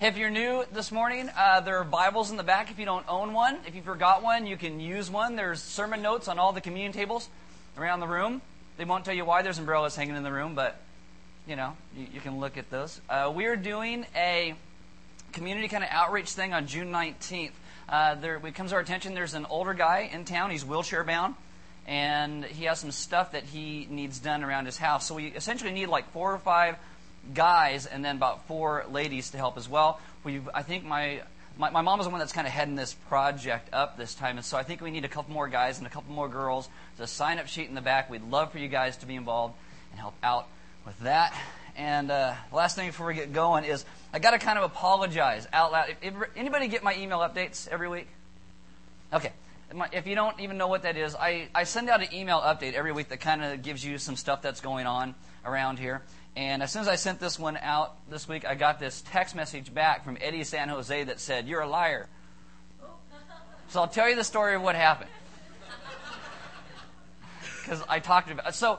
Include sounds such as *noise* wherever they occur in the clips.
If you're new this morning, uh, there are Bibles in the back if you don't own one. If you forgot one, you can use one. There's sermon notes on all the communion tables around the room. They won't tell you why there's umbrellas hanging in the room, but you know, you, you can look at those. Uh, we are doing a community kind of outreach thing on June 19th. Uh, there, it comes to our attention there's an older guy in town. He's wheelchair bound, and he has some stuff that he needs done around his house. So we essentially need like four or five guys and then about four ladies to help as well. We, I think my, my, my mom is the one that's kind of heading this project up this time, and so I think we need a couple more guys and a couple more girls. There's a sign up sheet in the back. We'd love for you guys to be involved and help out with that. And uh, last thing before we get going is I got to kind of apologize out loud. If, if, anybody get my email updates every week? Okay. If you don't even know what that is, I, I send out an email update every week that kind of gives you some stuff that's going on around here. And as soon as I sent this one out this week, I got this text message back from Eddie San Jose that said, You're a liar. So I'll tell you the story of what happened. *laughs* Because I talked about. So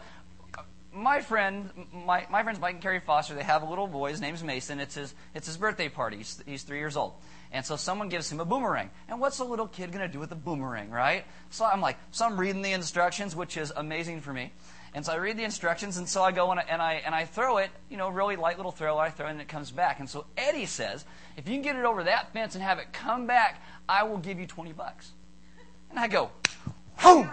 my friend, my, my friends Mike and Carrie Foster, they have a little boy. His name's Mason. It's his, it's his birthday party. He's, he's three years old. And so someone gives him a boomerang. And what's a little kid going to do with a boomerang, right? So I'm like, so I'm reading the instructions, which is amazing for me. And so I read the instructions, and so I go and I, and I, and I throw it, you know, really light little throw. I throw it, and it comes back. And so Eddie says, if you can get it over that fence and have it come back, I will give you 20 bucks. And I go, boom!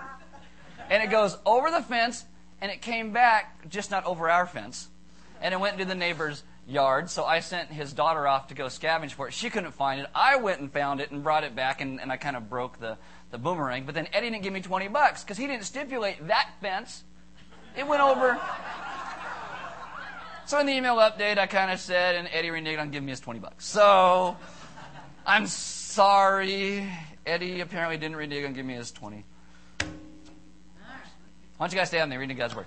And it goes over the fence, and it came back, just not over our fence. And it went into the neighbor's yard. So I sent his daughter off to go scavenge for it. She couldn't find it. I went and found it and brought it back, and, and I kind of broke the, the boomerang. But then Eddie didn't give me 20 bucks because he didn't stipulate that fence. It went over. So in the email update, I kind of said, and Eddie reneged on giving me his 20 bucks. So I'm sorry. Eddie apparently didn't renege on giving me his 20. Why don't you guys stay on there reading God's Word?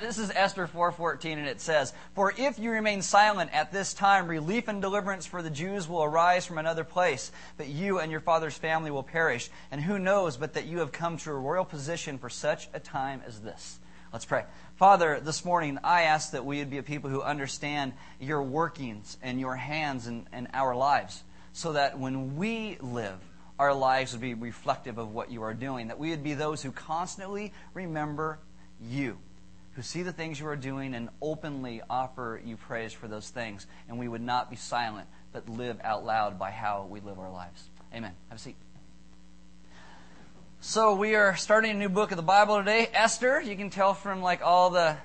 This is Esther 4:14 and it says, "For if you remain silent at this time, relief and deliverance for the Jews will arise from another place, but you and your father's family will perish. And who knows but that you have come to a royal position for such a time as this?" Let's pray. Father, this morning I ask that we would be a people who understand your workings and your hands in, in our lives, so that when we live, our lives would be reflective of what you are doing, that we would be those who constantly remember you who see the things you are doing and openly offer you praise for those things. And we would not be silent, but live out loud by how we live our lives. Amen. Have a seat. So we are starting a new book of the Bible today, Esther. You can tell from like all the.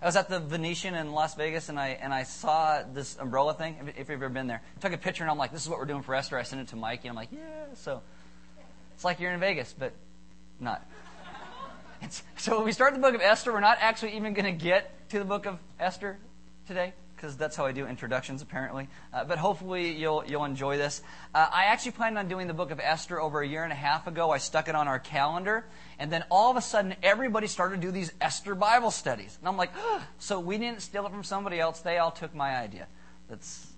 I was at the Venetian in Las Vegas and I and I saw this umbrella thing. If, if you've ever been there, I took a picture and I'm like, "This is what we're doing for Esther." I sent it to Mikey. And I'm like, "Yeah." So it's like you're in Vegas, but not. So when we start the book of Esther, we're not actually even going to get to the book of Esther today because that's how I do introductions, apparently. Uh, but hopefully you'll you'll enjoy this. Uh, I actually planned on doing the book of Esther over a year and a half ago. I stuck it on our calendar, and then all of a sudden everybody started to do these Esther Bible studies, and I'm like, oh, *gasps* so we didn't steal it from somebody else. They all took my idea. That's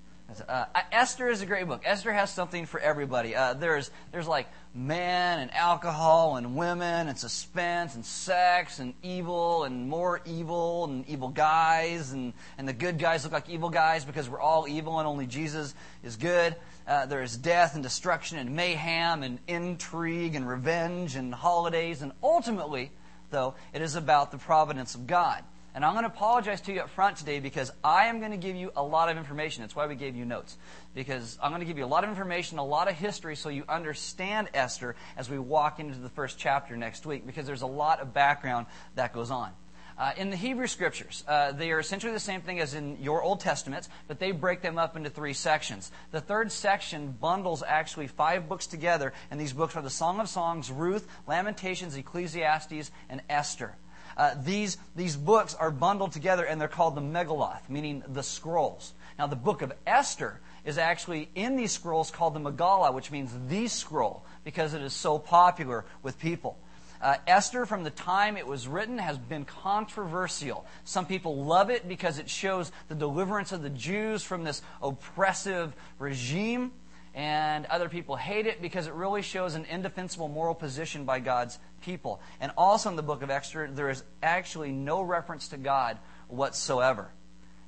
uh, Esther is a great book. Esther has something for everybody. Uh, there's there's like men and alcohol and women and suspense and sex and evil and more evil and evil guys and and the good guys look like evil guys because we're all evil and only Jesus is good. Uh, there is death and destruction and mayhem and intrigue and revenge and holidays and ultimately, though, it is about the providence of God. And I'm going to apologize to you up front today because I am going to give you a lot of information. That's why we gave you notes. Because I'm going to give you a lot of information, a lot of history, so you understand Esther as we walk into the first chapter next week, because there's a lot of background that goes on. Uh, in the Hebrew Scriptures, uh, they are essentially the same thing as in your Old Testaments, but they break them up into three sections. The third section bundles actually five books together, and these books are the Song of Songs, Ruth, Lamentations, Ecclesiastes, and Esther. Uh, these, these books are bundled together and they're called the Megilloth, meaning the scrolls. Now, the book of Esther is actually in these scrolls called the Megillah, which means the scroll, because it is so popular with people. Uh, Esther, from the time it was written, has been controversial. Some people love it because it shows the deliverance of the Jews from this oppressive regime and other people hate it because it really shows an indefensible moral position by God's people. And also in the book of Esther, there is actually no reference to God whatsoever.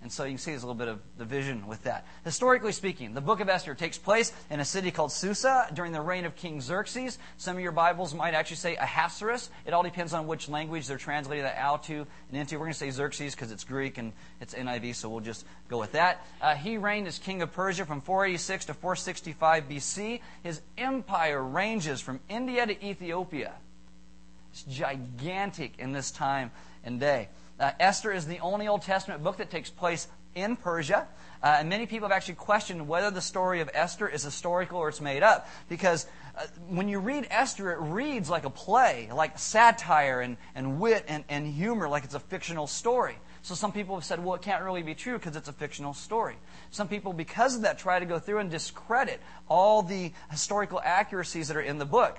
And so you can see there's a little bit of division with that. Historically speaking, the book of Esther takes place in a city called Susa during the reign of King Xerxes. Some of your Bibles might actually say Ahasuerus. It all depends on which language they're translating that out to and into. We're going to say Xerxes because it's Greek and it's NIV, so we'll just go with that. Uh, he reigned as king of Persia from 486 to 465 BC. His empire ranges from India to Ethiopia. It's gigantic in this time and day. Uh, Esther is the only Old Testament book that takes place in Persia. Uh, and many people have actually questioned whether the story of Esther is historical or it's made up. Because uh, when you read Esther, it reads like a play, like satire and, and wit and, and humor, like it's a fictional story. So some people have said, well, it can't really be true because it's a fictional story. Some people, because of that, try to go through and discredit all the historical accuracies that are in the book.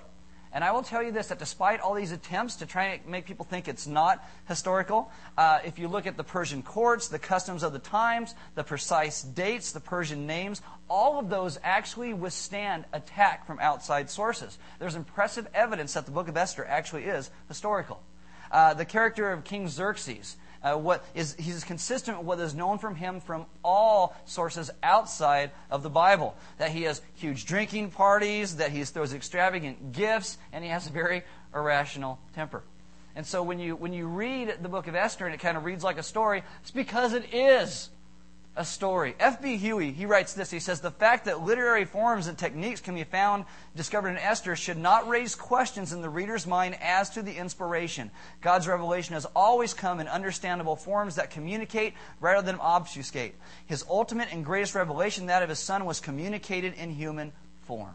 And I will tell you this that despite all these attempts to try and make people think it's not historical, uh, if you look at the Persian courts, the customs of the times, the precise dates, the Persian names, all of those actually withstand attack from outside sources. There's impressive evidence that the book of Esther actually is historical. Uh, the character of King Xerxes, uh, what is he's consistent with what is known from him from all sources outside of the Bible. That he has huge drinking parties, that he throws extravagant gifts, and he has a very irrational temper. And so when you when you read the book of Esther and it kind of reads like a story, it's because it is a story. F.B. Huey, he writes this. He says, The fact that literary forms and techniques can be found, discovered in Esther, should not raise questions in the reader's mind as to the inspiration. God's revelation has always come in understandable forms that communicate rather than obfuscate. His ultimate and greatest revelation, that of his Son, was communicated in human form.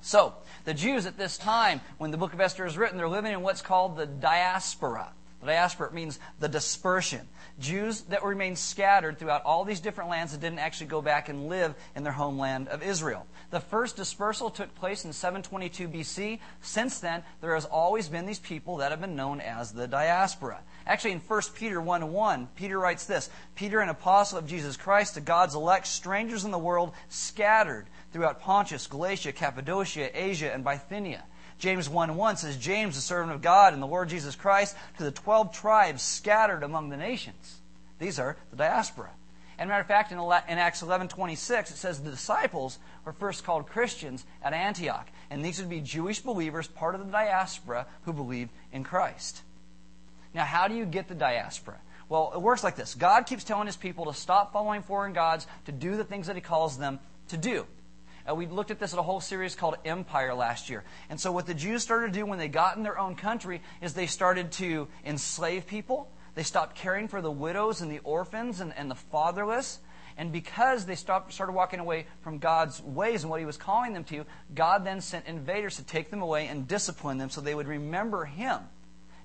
So, the Jews at this time, when the book of Esther is written, they're living in what's called the diaspora. Diaspora means the dispersion. Jews that remained scattered throughout all these different lands that didn't actually go back and live in their homeland of Israel. The first dispersal took place in 722 BC. Since then, there has always been these people that have been known as the diaspora. Actually, in 1 Peter 1 1, Peter writes this Peter, an apostle of Jesus Christ, to God's elect, strangers in the world, scattered throughout Pontus, Galatia, Cappadocia, Asia, and Bithynia James 1 1 says, James, the servant of God and the Lord Jesus Christ, to the 12 tribes scattered among the nations. These are the diaspora. And matter of fact, in, Acts 11 26, it says the disciples were first called Christians at Antioch. And these would be Jewish believers, part of the diaspora, who believed in Christ. Now, how do you get the diaspora? Well, it works like this God keeps telling his people to stop following foreign gods, to do the things that he calls them to do. Uh, we looked at this in a whole series called Empire last year. And so, what the Jews started to do when they got in their own country is they started to enslave people. They stopped caring for the widows and the orphans and, and the fatherless. And because they stopped, started walking away from God's ways and what He was calling them to, God then sent invaders to take them away and discipline them so they would remember Him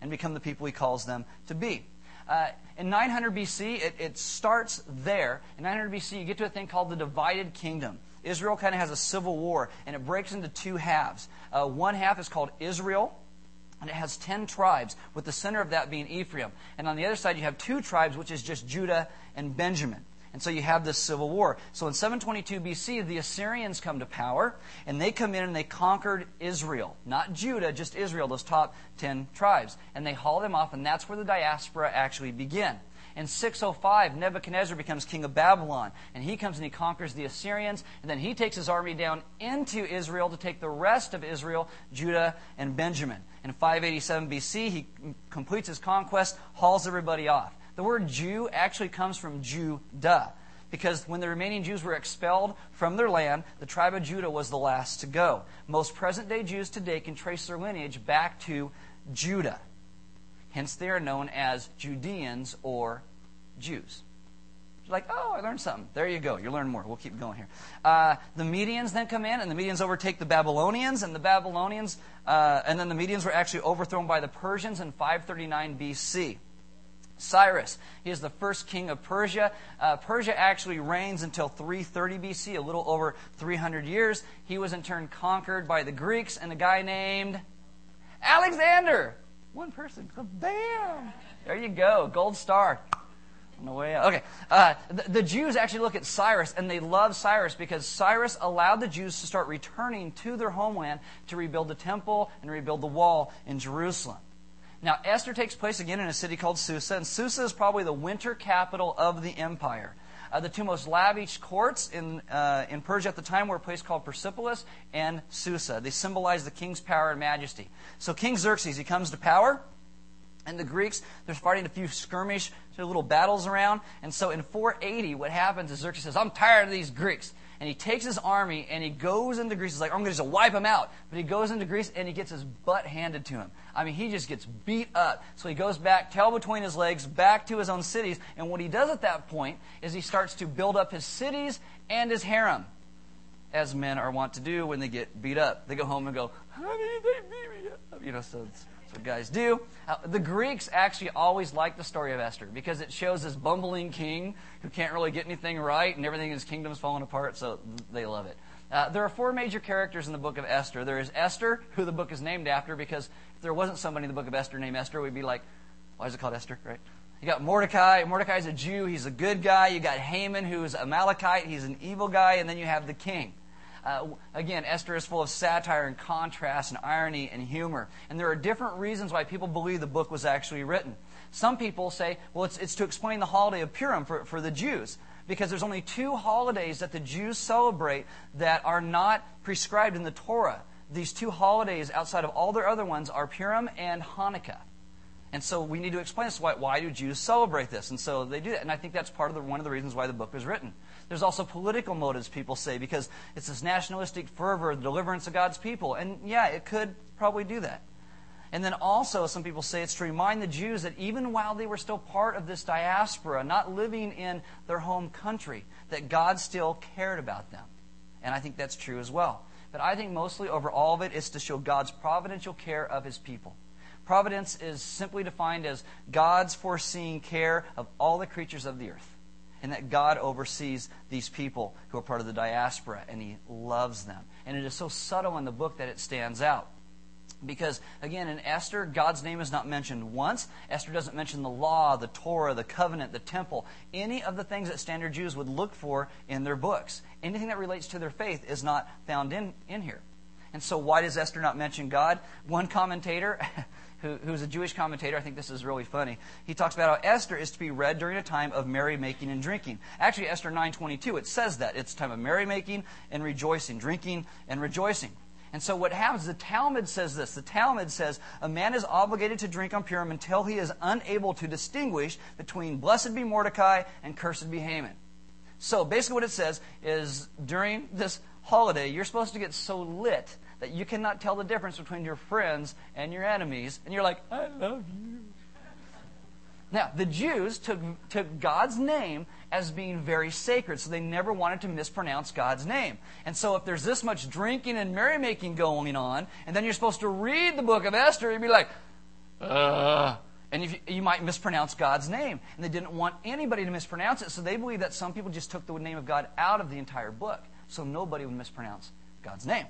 and become the people He calls them to be. Uh, in 900 BC, it, it starts there. In 900 BC, you get to a thing called the divided kingdom. Israel kind of has a civil war, and it breaks into two halves. Uh, one half is called Israel, and it has 10 tribes, with the center of that being Ephraim. And on the other side, you have two tribes, which is just Judah and Benjamin. And so you have this civil war. So in 722 BC, the Assyrians come to power, and they come in and they conquered Israel. Not Judah, just Israel, those top 10 tribes. And they haul them off, and that's where the diaspora actually begin. In 605, Nebuchadnezzar becomes king of Babylon, and he comes and he conquers the Assyrians, and then he takes his army down into Israel to take the rest of Israel, Judah, and Benjamin. In 587 BC, he completes his conquest, hauls everybody off. The word Jew actually comes from Judah, because when the remaining Jews were expelled from their land, the tribe of Judah was the last to go. Most present day Jews today can trace their lineage back to Judah. Hence, they are known as Judeans or Jews. You're like, oh, I learned something. There you go. You learn more. We'll keep going here. Uh, the Medians then come in, and the Medians overtake the Babylonians, and the Babylonians, uh, and then the Medians were actually overthrown by the Persians in 539 BC. Cyrus, he is the first king of Persia. Uh, Persia actually reigns until 330 BC, a little over 300 years. He was in turn conquered by the Greeks and a guy named Alexander. One person. Bam! There you go. Gold star. On the way out. Okay. Uh, the, the Jews actually look at Cyrus and they love Cyrus because Cyrus allowed the Jews to start returning to their homeland to rebuild the temple and rebuild the wall in Jerusalem. Now, Esther takes place again in a city called Susa, and Susa is probably the winter capital of the empire. Uh, the two most lavish courts in, uh, in Persia at the time were a place called Persepolis and Susa. They symbolize the king's power and majesty. So King Xerxes, he comes to power, and the Greeks, they're fighting a few skirmish, little battles around. And so in 480, what happens is Xerxes says, I'm tired of these Greeks and he takes his army and he goes into Greece. He's like, I'm going to just wipe him out. But he goes into Greece and he gets his butt handed to him. I mean, he just gets beat up. So he goes back, tail between his legs, back to his own cities. And what he does at that point is he starts to build up his cities and his harem, as men are wont to do when they get beat up. They go home and go, honey, they beat me up. You know, so it's that's what guys do. Uh, the Greeks actually always liked the story of Esther because it shows this bumbling king who can't really get anything right and everything in his kingdom is falling apart, so they love it. Uh, there are four major characters in the book of Esther. There is Esther, who the book is named after, because if there wasn't somebody in the book of Esther named Esther, we'd be like, why is it called Esther, right? You got Mordecai. Mordecai's a Jew. He's a good guy. You got Haman, who's a Amalekite. He's an evil guy. And then you have the king. Uh, again, Esther is full of satire and contrast and irony and humor. And there are different reasons why people believe the book was actually written. Some people say, well, it's, it's to explain the holiday of Purim for, for the Jews. Because there's only two holidays that the Jews celebrate that are not prescribed in the Torah. These two holidays, outside of all their other ones, are Purim and Hanukkah. And so we need to explain this. Why, why do Jews celebrate this? And so they do that. And I think that's part of the, one of the reasons why the book was written. There's also political motives, people say, because it's this nationalistic fervor, the deliverance of God's people. And yeah, it could probably do that. And then also, some people say it's to remind the Jews that even while they were still part of this diaspora, not living in their home country, that God still cared about them. And I think that's true as well. But I think mostly over all of it is to show God's providential care of his people. Providence is simply defined as God's foreseeing care of all the creatures of the earth. And that God oversees these people who are part of the diaspora and He loves them. And it is so subtle in the book that it stands out. Because, again, in Esther, God's name is not mentioned once. Esther doesn't mention the law, the Torah, the covenant, the temple, any of the things that standard Jews would look for in their books. Anything that relates to their faith is not found in, in here. And so, why does Esther not mention God? One commentator *laughs* who, who's a Jewish commentator, I think this is really funny. He talks about how Esther is to be read during a time of merrymaking and drinking. Actually, Esther 9.22, it says that. It's a time of merrymaking and rejoicing, drinking and rejoicing. And so what happens, the Talmud says this. The Talmud says, a man is obligated to drink on Purim until he is unable to distinguish between blessed be Mordecai and cursed be Haman. So basically what it says is during this holiday, you're supposed to get so lit that you cannot tell the difference between your friends and your enemies. And you're like, I love you. Now, the Jews took, took God's name as being very sacred, so they never wanted to mispronounce God's name. And so, if there's this much drinking and merrymaking going on, and then you're supposed to read the book of Esther, you'd be like, uh, and you, you might mispronounce God's name. And they didn't want anybody to mispronounce it, so they believe that some people just took the name of God out of the entire book, so nobody would mispronounce God's name.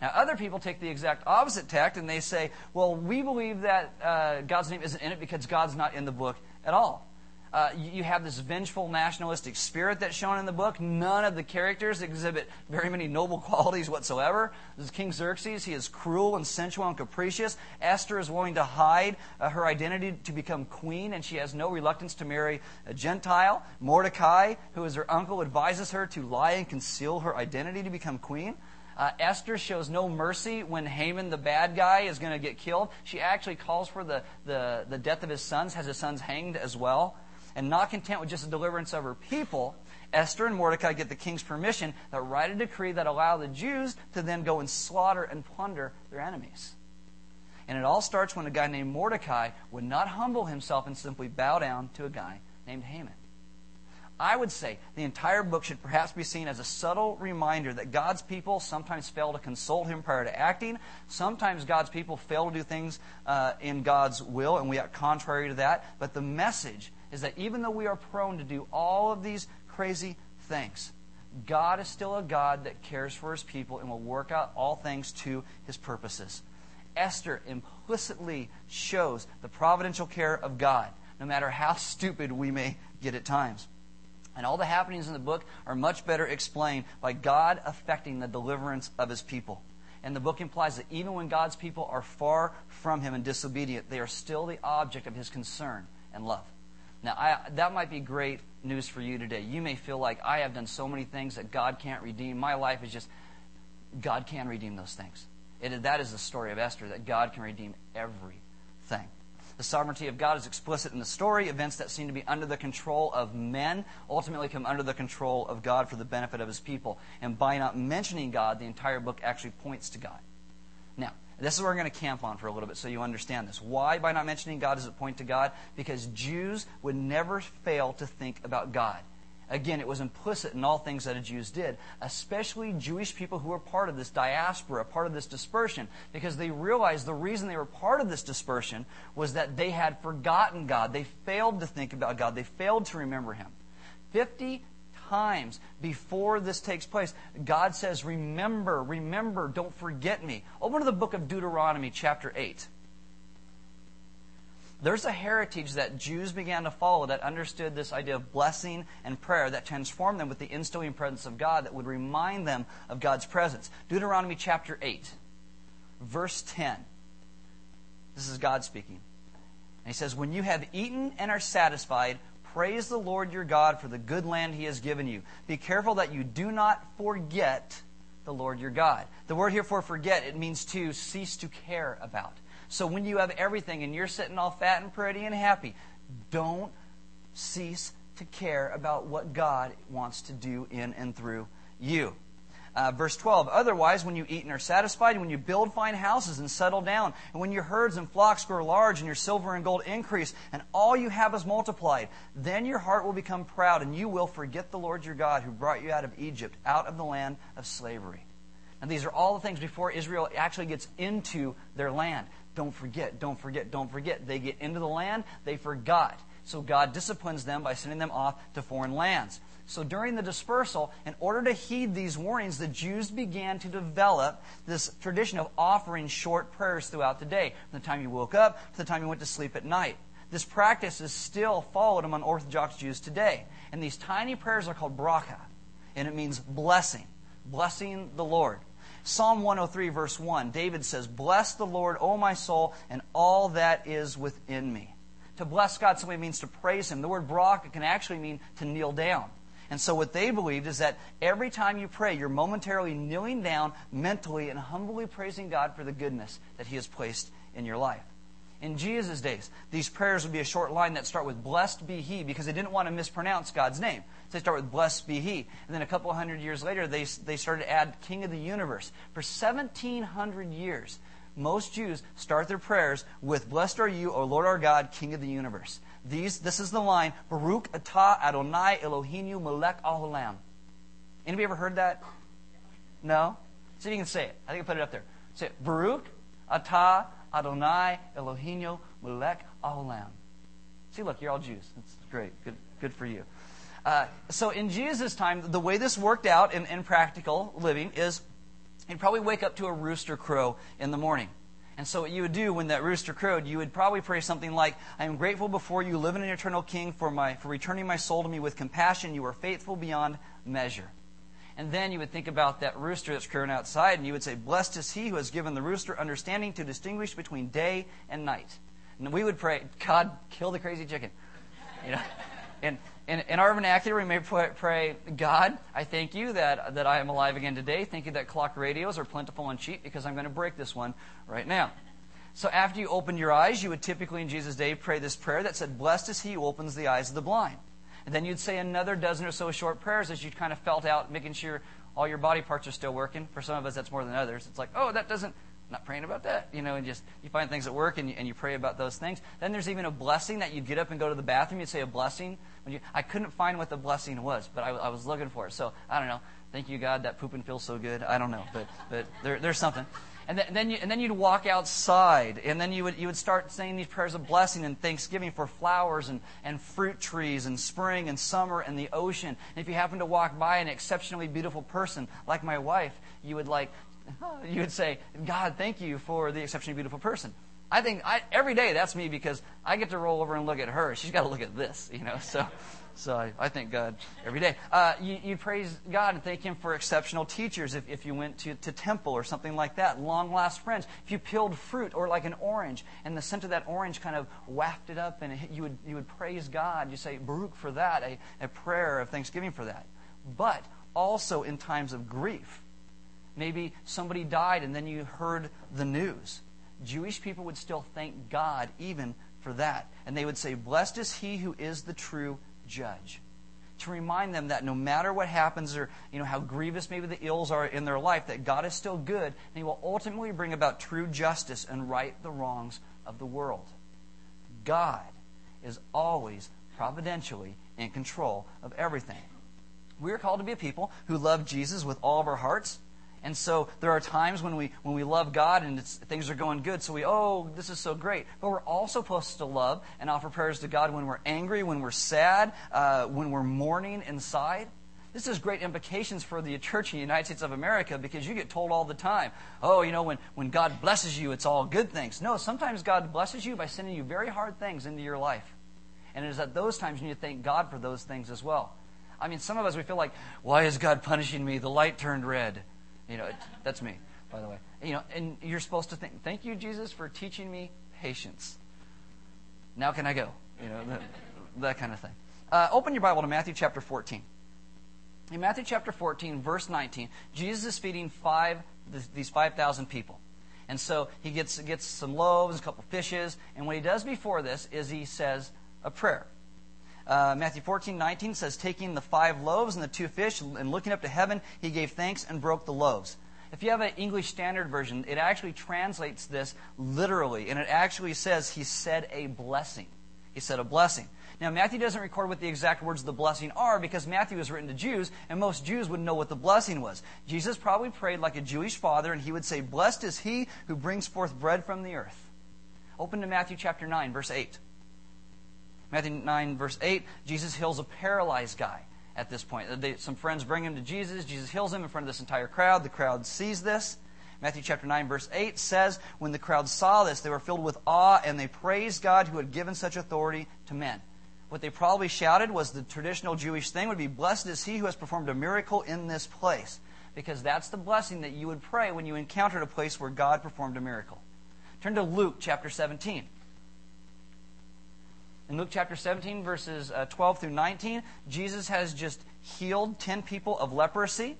Now, other people take the exact opposite tact and they say, well, we believe that uh, God's name isn't in it because God's not in the book at all. Uh, you have this vengeful nationalistic spirit that's shown in the book. None of the characters exhibit very many noble *laughs* qualities whatsoever. This is King Xerxes. He is cruel and sensual and capricious. Esther is willing to hide uh, her identity to become queen, and she has no reluctance to marry a Gentile. Mordecai, who is her uncle, advises her to lie and conceal her identity to become queen. Uh, Esther shows no mercy when Haman, the bad guy, is going to get killed. She actually calls for the, the, the death of his sons, has his sons hanged as well. And not content with just the deliverance of her people, Esther and Mordecai get the king's permission to write a decree that allow the Jews to then go and slaughter and plunder their enemies. And it all starts when a guy named Mordecai would not humble himself and simply bow down to a guy named Haman. I would say the entire book should perhaps be seen as a subtle reminder that God's people sometimes fail to consult Him prior to acting. Sometimes God's people fail to do things uh, in God's will, and we act contrary to that. But the message is that even though we are prone to do all of these crazy things, God is still a God that cares for His people and will work out all things to His purposes. Esther implicitly shows the providential care of God, no matter how *laughs* stupid we may get at times. And all the happenings in the book are much better explained by God affecting the deliverance of his people. And the book implies that even when God's people are far from Him and disobedient, they are still the object of His concern and love. Now, I, that might be great news for you today. You may feel like I have done so many things that God can't redeem. My life is just, God can redeem those things. It, that is the story of Esther, that God can redeem everything. The sovereignty of God is explicit in the story. Events that seem to be under the control of men ultimately come under the control of God for the benefit of his people. And by not mentioning God, the entire book actually points to God. Now, this is where we're going to camp on for a little bit so you understand this. Why, by not mentioning God, does it point to God? Because Jews would never fail to think about God. Again, it was implicit in all things that the Jews did, especially Jewish people who were part of this diaspora, part of this dispersion, because they realized the reason they were part of this dispersion was that they had forgotten God. They failed to think about God. They failed to remember Him. Fifty times before this takes place, God says, Remember, remember, don't forget me. Open to the book of Deuteronomy, chapter 8 there's a heritage that Jews began to follow that understood this idea of blessing and prayer that transformed them with the instilling presence of God that would remind them of God's presence. Deuteronomy chapter 8, verse 10. This is God speaking. And he says, When you have eaten and are satisfied, praise the Lord your God for the good land he has given you. Be careful that you do not forget the Lord your God. The word here for forget, it means to cease to care about. So when you have everything and you're sitting all fat and pretty and happy, don't cease to care about what God wants to do in and through you. Uh, verse 12, otherwise, when you eat and are satisfied, and when you build fine houses and settle down, and when your herds and flocks grow large, and your silver and gold increase, and all you have is multiplied, then your heart will become proud, and you will forget the Lord your God who brought you out of Egypt, out of the land of slavery. And these are all the things before Israel actually gets into their land. Don't forget, don't forget, don't forget. They get into the land, they forgot. So God disciplines them by sending them off to foreign lands. So during the dispersal, in order to heed these warnings, the Jews began to develop this tradition of offering short prayers throughout the day, from the time you woke up to the time you went to sleep at night. This practice is still followed among Orthodox Jews today. And these tiny prayers are called bracha, and it means blessing, blessing the Lord. Psalm 103, verse 1, David says, Bless the Lord, O my soul, and all that is within me. To bless God simply means to praise Him. The word bracha can actually mean to kneel down. And so what they believed is that every time you pray, you're momentarily kneeling down mentally and humbly praising God for the goodness that He has placed in your life. In Jesus' days, these prayers would be a short line that start with blessed be he because they didn't want to mispronounce God's name. So they start with blessed be he. And then a couple hundred years later, they, they started to add king of the universe. For 1700 years, most Jews start their prayers with blessed are you, O Lord our God, king of the universe. These, this is the line, Baruch atah Adonai Eloheinu melech olam. Anybody ever heard that? No? See if you can say it. I think I put it up there. Say it. Baruch atah Adonai Eloheinu melech olam. See, look, you're all Jews. That's great. Good, good for you. Uh, so in Jesus' time, the way this worked out in, in practical living is you'd probably wake up to a rooster crow in the morning. And so what you would do when that rooster crowed, you would probably pray something like, I am grateful before you, living an eternal King, for, my, for returning my soul to me with compassion. You are faithful beyond measure. And then you would think about that rooster that's crowing outside, and you would say, Blessed is he who has given the rooster understanding to distinguish between day and night. And we would pray, God, kill the crazy chicken. You know? And in, in our vernacular, we may pray, God, I thank you that, that I am alive again today. Thank you that clock radios are plentiful and cheap because I'm going to break this one right now. So after you opened your eyes, you would typically in Jesus' day pray this prayer that said, Blessed is he who opens the eyes of the blind. And then you'd say another dozen or so short prayers as you kind of felt out, making sure all your body parts are still working. For some of us, that's more than others. It's like, oh, that doesn't, I'm not praying about that. You know, and just, you find things at work and you, and you pray about those things. Then there's even a blessing that you'd get up and go to the bathroom. You'd say a blessing. When you, I couldn't find what the blessing was, but I, I was looking for it. So, I don't know. Thank you, God, that pooping feels so good. I don't know, but, but there, there's something. And then, and then, you, and then you'd walk outside, and then you would, you would start saying these prayers of blessing and thanksgiving for flowers and, and fruit trees and spring and summer and the ocean. And if you happen to walk by an exceptionally beautiful person like my wife, you would like, *laughs* you would say, God, thank you for the exceptionally beautiful person. I think I, every day that's me because I get to roll over and look at her. She's got to look at this, you know. So So I, I thank God every day. Uh, you, you praise God and thank Him for exceptional teachers if, if you went to, to temple or something like that. Long lost friends. If you peeled fruit or like an orange and the scent of that orange kind of wafted up and it, you, would, you would praise God. You say Baruch for that, a, a prayer of thanksgiving for that. But also in times of grief. Maybe somebody died and then you heard the news. Jewish people would still thank God even for that. And they would say, Blessed is he who is the true judge. To remind them that no matter what happens or you know how grievous maybe the ills are in their life, that God is still good and He will ultimately bring about true justice and right the wrongs of the world. God is always providentially in control of everything. We are called to be a people who love Jesus with all of our hearts, and so there are times when we when we love God and things are going good. So we, oh, this is so great. But we're also supposed to love and offer prayers to God when we're angry, when we're sad, uh, when we're mourning inside. This has great implications for the church in the United States of America because you get told all the time, oh, you know, when, when God blesses you, it's all good things. No, sometimes God blesses you by sending you very hard things into your life. And it is at those times you need to thank God for those things as well. I mean, some of us, we feel like, why is God punishing me? The light turned red. You know, that's me, by the way. You know, and you're supposed to think, thank you, Jesus, for teaching me patience. Now can I go? You know, that, that kind of thing. Uh, open your Bible to Matthew chapter 14. In Matthew chapter 14, verse 19, Jesus is feeding five these 5,000 people. And so he gets, gets some loaves, a couple fishes, and what he does before this is he says a prayer. Uh, Matthew 14, 19 says, Taking the five loaves and the two fish and looking up to heaven, he gave thanks and broke the loaves. If you have an English Standard Version, it actually translates this literally, and it actually says he said a blessing. He said a blessing. Now, Matthew doesn't record what the exact words of the blessing are because Matthew was written to Jews, and most Jews wouldn't know what the blessing was. Jesus probably prayed like a Jewish father, and he would say, Blessed is he who brings forth bread from the earth. Open to Matthew chapter 9, verse 8. Matthew 9, verse 8, Jesus heals a paralyzed guy at this point. They, some friends bring him to Jesus. Jesus heals him in front of this entire crowd. The crowd sees this. Matthew chapter 9, verse 8 says, When the crowd saw this, they were filled with awe and they praised God who had given such authority to men. What they probably shouted was the traditional Jewish thing would be, Blessed is he who has performed a miracle in this place. Because that's the blessing that you would pray when you encountered a place where God performed a miracle. Turn to Luke chapter 17. In Luke chapter 17, verses uh, 12 through 19, Jesus has just healed 10 people of leprosy.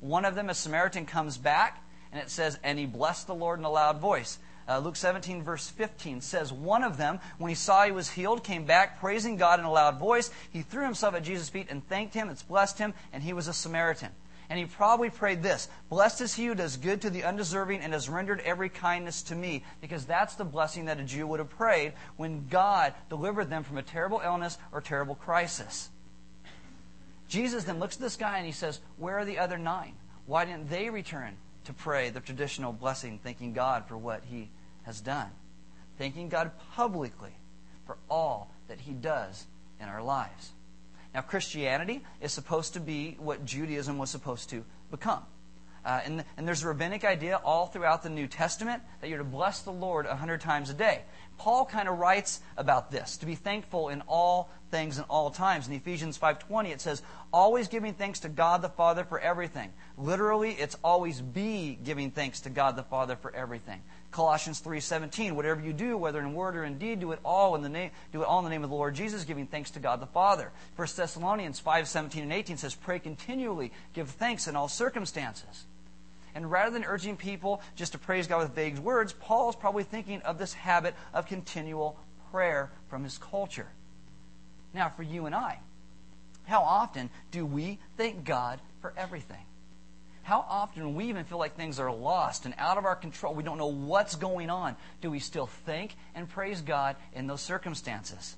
One of them, a Samaritan, comes back, and it says, And he blessed the Lord in a loud voice. Uh, Luke 17, verse 15 says, One of them, when he saw he was healed, came back, praising God in a loud voice. He threw himself at Jesus' feet and thanked him. It's blessed him, and he was a Samaritan. And he probably prayed this Blessed is he who does good to the undeserving and has rendered every kindness to me. Because that's the blessing that a Jew would have prayed when God delivered them from a terrible illness or terrible crisis. Jesus then looks at this guy and he says, Where are the other nine? Why didn't they return to pray the traditional blessing, thanking God for what he has done? Thanking God publicly for all that he does in our lives. Now, Christianity is supposed to be what Judaism was supposed to become. Uh, and, and there's a rabbinic idea all throughout the New Testament that you're to bless the Lord a hundred times a day. Paul kind of writes about this, to be thankful in all things and all times. In Ephesians 5.20 it says, always giving thanks to God the Father for everything. Literally, it's always be giving thanks to God the Father for everything. Colossians 3:17, whatever you do, whether in word or in deed, do it all in the name do it all in the name of the Lord Jesus, giving thanks to God the Father. 1 Thessalonians 5:17 and 18 says, "Pray continually, give thanks in all circumstances." And rather than urging people just to praise God with vague words, Paul is probably thinking of this habit of continual prayer from his culture. Now, for you and I, how often do we thank God for everything? How often, we even feel like things are lost and out of our control, we don't know what's going on, do we still thank and praise God in those circumstances?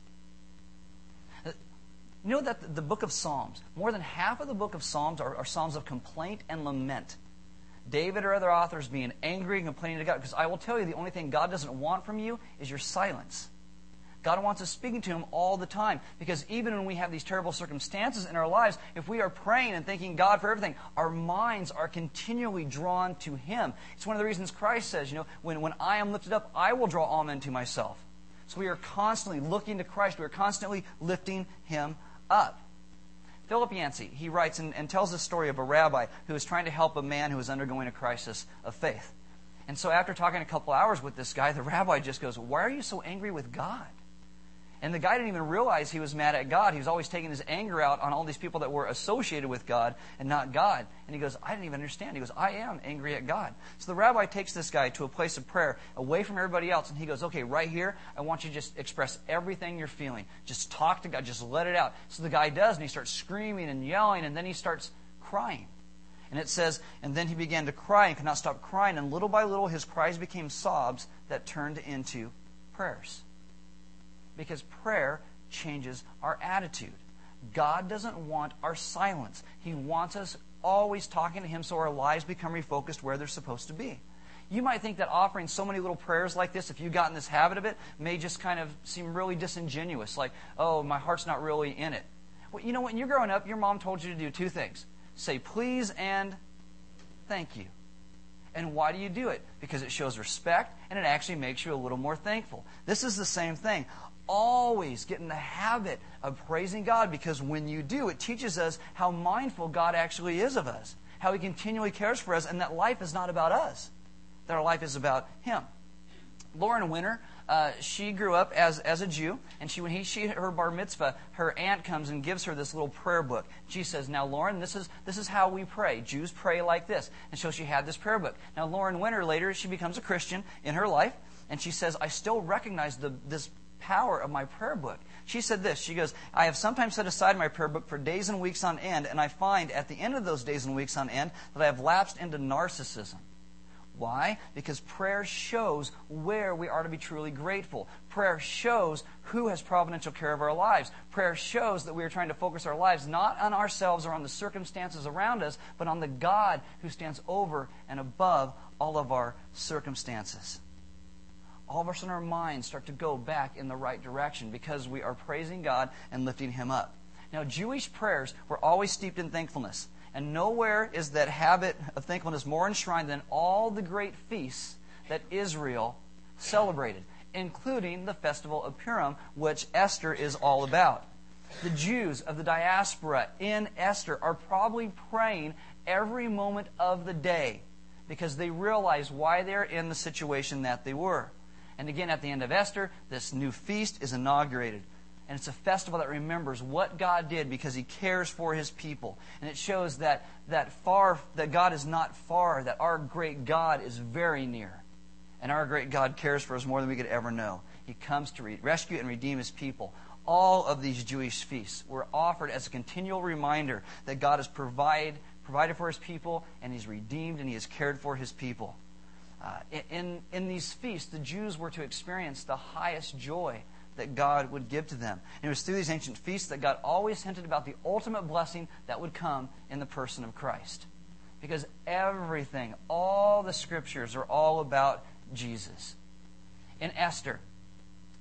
You know that the book of Psalms, more than half of the book of Psalms are, are Psalms of complaint and lament. David or other authors being angry and complaining to God. Because I will tell you, the only thing God doesn't want from you is your silence. God wants us speaking to Him all the time. Because even when we have these terrible circumstances in our lives, if we are praying and thanking God for everything, our minds are continually drawn to Him. It's one of the reasons Christ says, you know, when, when I am lifted up, I will draw all men to myself. So we are constantly looking to Christ. We are constantly lifting Him up. Philip Yancey, he writes and, and tells the story of a rabbi who was trying to help a man who was undergoing a crisis of faith. And so after talking a couple hours with this guy, the *laughs* rabbi just goes, Why are you so angry with God? And the guy didn't even realize he was mad at God. He was always taking his anger out on all these people that were associated with God and not God. And he goes, I didn't even understand. He goes, I am angry at God. So the rabbi takes this guy to a place of prayer away from everybody else. And he goes, Okay, right here, I want you to just express everything you're feeling. Just talk to God. Just let it out. So the guy does, and he starts screaming and yelling, and then he starts crying. And it says, And then he began to cry and could not stop crying. And little by little, his cries became sobs that turned into prayers because prayer changes our attitude. God doesn't want our silence. He wants us always talking to Him so our lives become refocused where they're supposed to be. You might think that offering so many little prayers like this, if you got in this habit of it, may just kind of seem really disingenuous. Like, oh, my heart's not really in it. Well, you know, when you're growing up, your mom told you to do two things say please and thank you. And why do you do it? Because it shows respect and it actually makes you a little more thankful. This is the same thing always get in the habit of praising God because when you do, it teaches us how mindful God actually is of us, how He continually cares for us, and that life is not about us, that our life is about Him. Lauren Winner, uh, she grew up as, as a Jew, and she when he she her bar mitzvah, her aunt comes and gives her this little prayer book. She says, "Now, Lauren, this is this is how we pray. Jews pray like this." And so she had this prayer book. Now, Lauren Winner later she becomes a Christian in her life, and she says, "I still recognize the this power of my prayer book. She said this She goes, I have sometimes set aside my prayer book for days and weeks on end, and I find at the end of those days and weeks on end that I have lapsed into narcissism. Why? Because prayer shows where we are to be truly grateful. Prayer shows who has providential care of our lives. Prayer shows that we are trying to focus our lives not on ourselves or on the circumstances around us, but on the God who stands over and above all of our circumstances all of a sudden our minds start to go back in the right direction because we are praising God and lifting Him up. Now, Jewish prayers were always steeped in thankfulness. And nowhere is that habit of thankfulness more enshrined than all the great feasts that Israel celebrated, including the festival of Purim, which Esther is all about. The Jews of the diaspora in Esther are probably praying every moment of the day because they realize why they're in the situation that they were. And again, at the end of Esther, this new feast is inaugurated. And it's a festival that remembers what God did because He cares for His people. And it shows that, that far that God is not far, that our great God is very near. And our great God cares for us more than we could ever know. He comes to re- rescue and redeem His people. All of these Jewish feasts were offered as a continual reminder that God has provide, provided for His people, and He's redeemed and He has cared for His people. Uh, in, in these feasts, the Jews were to experience the highest joy that God would give to them. And it was through these ancient feasts that God always hinted about the ultimate blessing that would come in the person of Christ. Because everything, all the scriptures are all about Jesus. In Esther,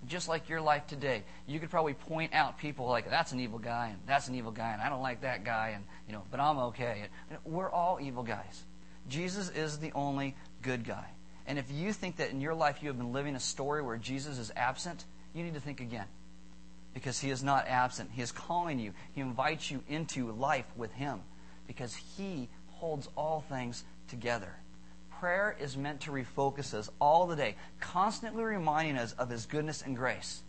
just like your life today, you could probably point out people like that's an evil guy and that's an evil guy and I don't like that guy and you know, but I'm okay. We're all evil guys. Jesus is the only good guy. And if you think that in your life you have been living a story where Jesus is absent, you need to think again. Because he is not absent. He is calling you, he invites you into life with him because he holds all things together. Prayer is meant to refocus us all the day, constantly reminding us of his goodness and grace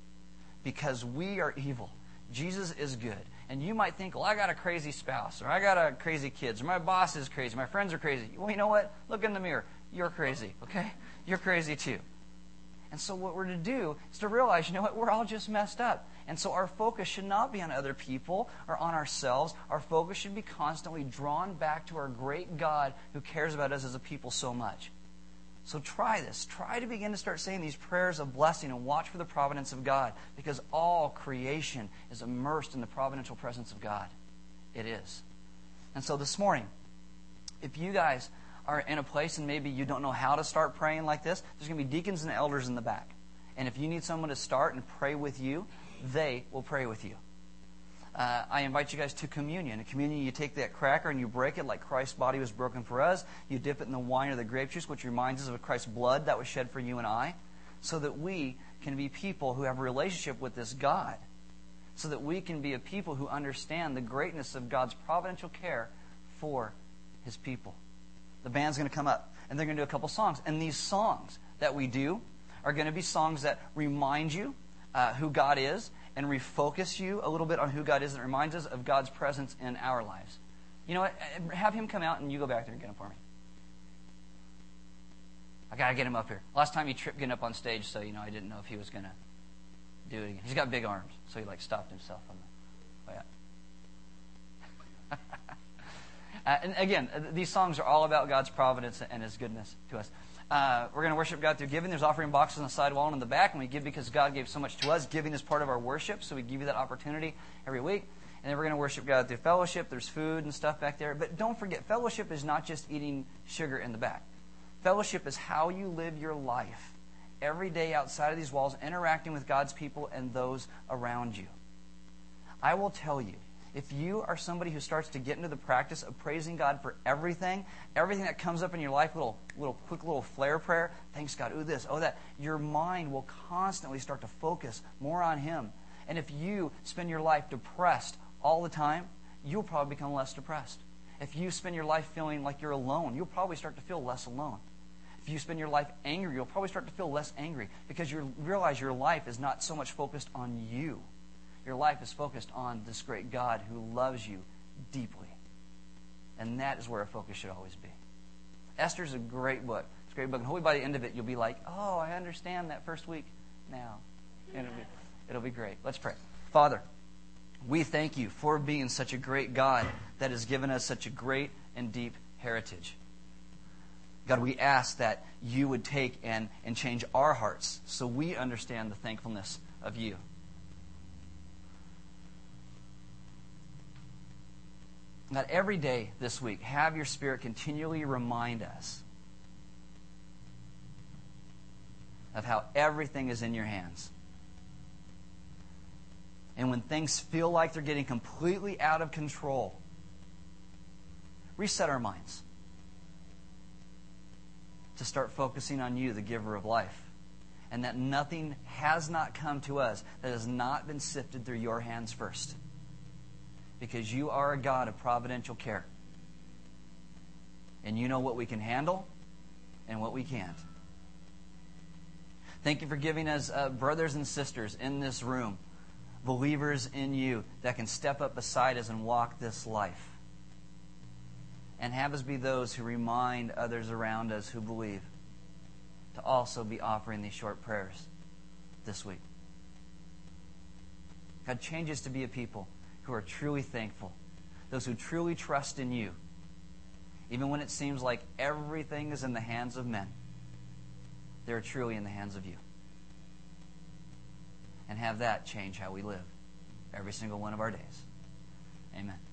because we are evil. Jesus is good. And you might think, well, I got a crazy spouse, or I got a crazy kids, or my boss is crazy, my friends are crazy. Well, you know what? Look in the mirror. You're crazy, okay? You're crazy too. And so, what we're to do is to realize, you know what? We're all just messed up. And so, our focus should not be on other people or on ourselves. Our focus should be constantly drawn back to our great God who cares about us as a people so much. So, try this. Try to begin to start saying these prayers of blessing and watch for the providence of God because all creation is immersed in the providential presence of God. It is. And so, this morning, if you guys are in a place and maybe you don't know how to start praying like this, there's going to be deacons and elders in the back. And if you need someone to start and pray with you, they will pray with you. Uh, I invite you guys to communion. In communion, you take that cracker and you break it like Christ's body was broken for us. You dip it in the wine or the grape juice, which reminds us of Christ's blood that was shed for you and I, so that we can be people who have a relationship with this God. so that we can be a people who understand the greatness of God's providential care for his people. The band's going to come up and they're going to do a couple songs. And these songs that we do are going to be songs that remind you uh, who God is and refocus you a little bit on who God is and reminds us of God's presence in our lives. You know what? Have him come out and you go back there and get him for me. I got to get him up here. Last time he tripped getting up on stage, so, you know, I didn't know if he was going to do it again. He's got big arms, so he, like, stopped himself on the way up. Uh, and again, uh, these songs are all about God's providence and his goodness to us. Uh, we're going to worship God through giving. There's offering boxes on the side wall and in the back, and we give because God gave so much to us. Giving is part of our worship, so we give you that opportunity every week. And then we're going to worship God through fellowship. There's food and stuff back there. But don't forget, fellowship is not just eating sugar in the back. Fellowship is how you live your life every day outside of these walls, interacting with God's people and those around you. I will tell you, if you are somebody who starts to get into the practice of praising God for everything, everything that comes up in your life, little, little quick little flare prayer, thanks God, oh this, oh that, your mind will constantly start to focus more on Him. And if you spend your life depressed all the time, you'll probably become less depressed. If you spend your life feeling like you're alone, you'll probably start to feel less alone. If you spend your life angry, you'll probably start to feel less angry because you realize your life is not so much focused on you your life is focused on this great God who loves you deeply. And that is where our focus should always be. Esther's a great book. It's a great book. And hopefully by the end of it, you'll be like, oh, I understand that first week now. And it'll be, it'll be great. Let's pray. Father, we thank you for being such a great God that has given us such a great and deep heritage. God, we ask that you would take and, and change our hearts so we understand the thankfulness of you. That every day this week, have your Spirit continually remind us of how everything is in your hands. And when things feel like they're getting completely out of control, reset our minds to start focusing on you, the giver of life. And that nothing has not come to us that has not been sifted through your hands first because you are a God of providential care. And you know what we can handle and what we can't. Thank you for giving us uh, brothers and sisters in this room, believers in you that can step up beside us and walk this life. And have us be those who remind others around us who believe to also be offering these short prayers this week. God, changes to be a people who are truly thankful, those who truly trust in you, even when it seems like everything is in the hands of men, they're truly in the hands of you. And have that change how we live every single one of our days. Amen.